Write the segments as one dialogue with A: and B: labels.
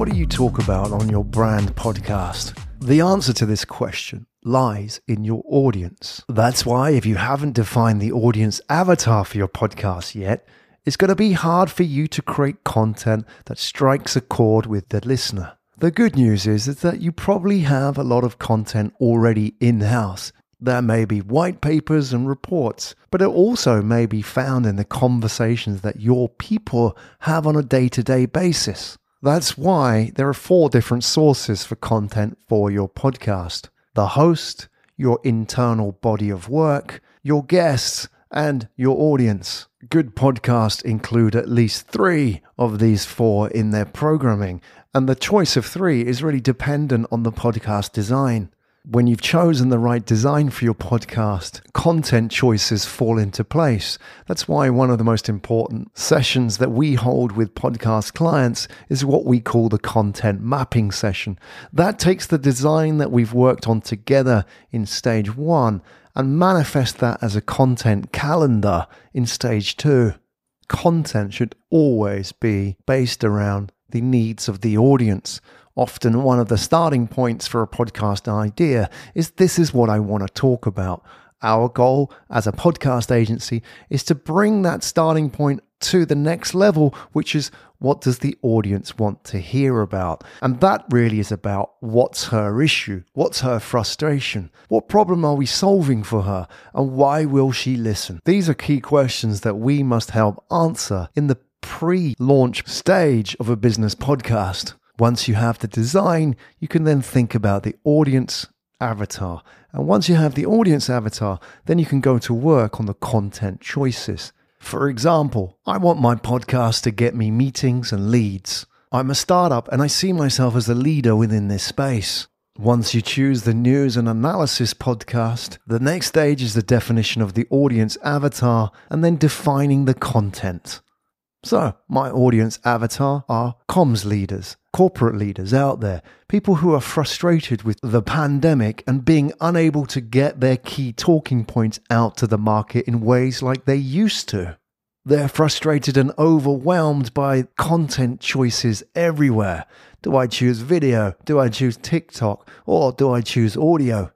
A: What do you talk about on your brand podcast? The answer to this question lies in your audience. That's why, if you haven't defined the audience avatar for your podcast yet, it's going to be hard for you to create content that strikes a chord with the listener. The good news is, is that you probably have a lot of content already in house. There may be white papers and reports, but it also may be found in the conversations that your people have on a day to day basis. That's why there are four different sources for content for your podcast the host, your internal body of work, your guests, and your audience. Good podcasts include at least three of these four in their programming, and the choice of three is really dependent on the podcast design. When you've chosen the right design for your podcast, content choices fall into place. That's why one of the most important sessions that we hold with podcast clients is what we call the content mapping session. That takes the design that we've worked on together in stage one and manifest that as a content calendar in stage two. Content should always be based around the needs of the audience. Often, one of the starting points for a podcast idea is this is what I want to talk about. Our goal as a podcast agency is to bring that starting point to the next level, which is what does the audience want to hear about? And that really is about what's her issue? What's her frustration? What problem are we solving for her? And why will she listen? These are key questions that we must help answer in the pre launch stage of a business podcast. Once you have the design, you can then think about the audience avatar. And once you have the audience avatar, then you can go to work on the content choices. For example, I want my podcast to get me meetings and leads. I'm a startup and I see myself as a leader within this space. Once you choose the news and analysis podcast, the next stage is the definition of the audience avatar and then defining the content. So, my audience avatar are comms leaders, corporate leaders out there, people who are frustrated with the pandemic and being unable to get their key talking points out to the market in ways like they used to. They're frustrated and overwhelmed by content choices everywhere. Do I choose video? Do I choose TikTok? Or do I choose audio?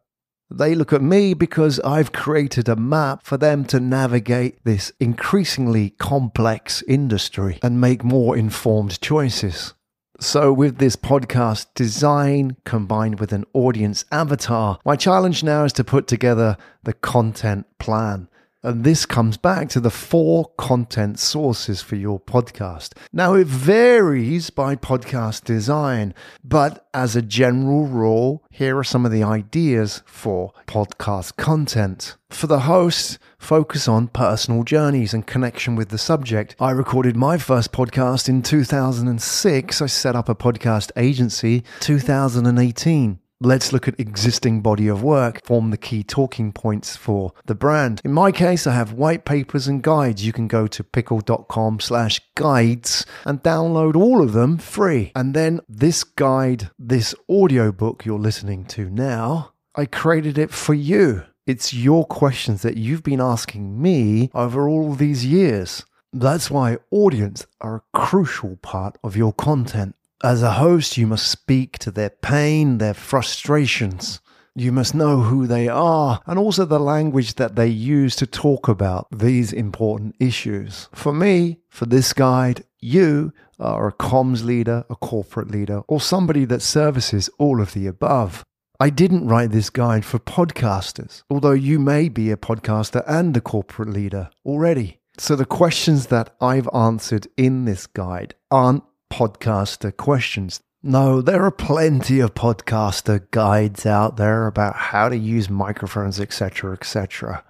A: They look at me because I've created a map for them to navigate this increasingly complex industry and make more informed choices. So, with this podcast design combined with an audience avatar, my challenge now is to put together the content plan. And this comes back to the four content sources for your podcast. Now, it varies by podcast design, but as a general rule, here are some of the ideas for podcast content. For the host, focus on personal journeys and connection with the subject. I recorded my first podcast in 2006. I set up a podcast agency 2018. Let's look at existing body of work, form the key talking points for the brand. In my case, I have white papers and guides. You can go to pikkal.com slash guides and download all of them free. And then this guide, this audiobook you're listening to now, I created it for you. It's your questions that you've been asking me over all these years. That's why audience are a crucial part of your content. As a host, you must speak to their pain, their frustrations. You must know who they are and also the language that they use to talk about these important issues. For me, for this guide, you are a comms leader, a corporate leader, or somebody that services all of the above. I didn't write this guide for podcasters, although you may be a podcaster and a corporate leader already. So the questions that I've answered in this guide aren't podcaster questions. No, there are plenty of podcaster guides out there about how to use microphones, etc., etc.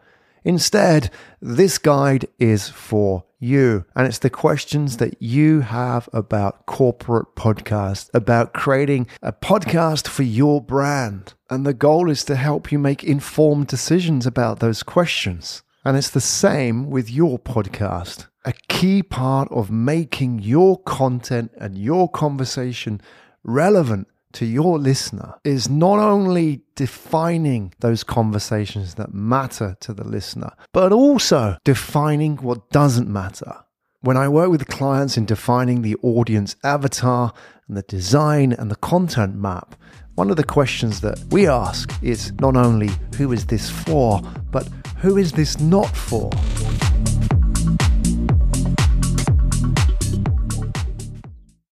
A: Instead, this guide is for you, and it's the questions that you have about corporate podcasts, about creating a podcast for your brand. And the goal is to help you make informed decisions about those questions. And it's the same with your podcast a key part of making your content and your conversation relevant to your listener is not only defining those conversations that matter to the listener, but also defining what doesn't matter. When I work with clients in defining the audience avatar and the design and the content map, one of the questions that we ask is not only who is this for, but who is this not for?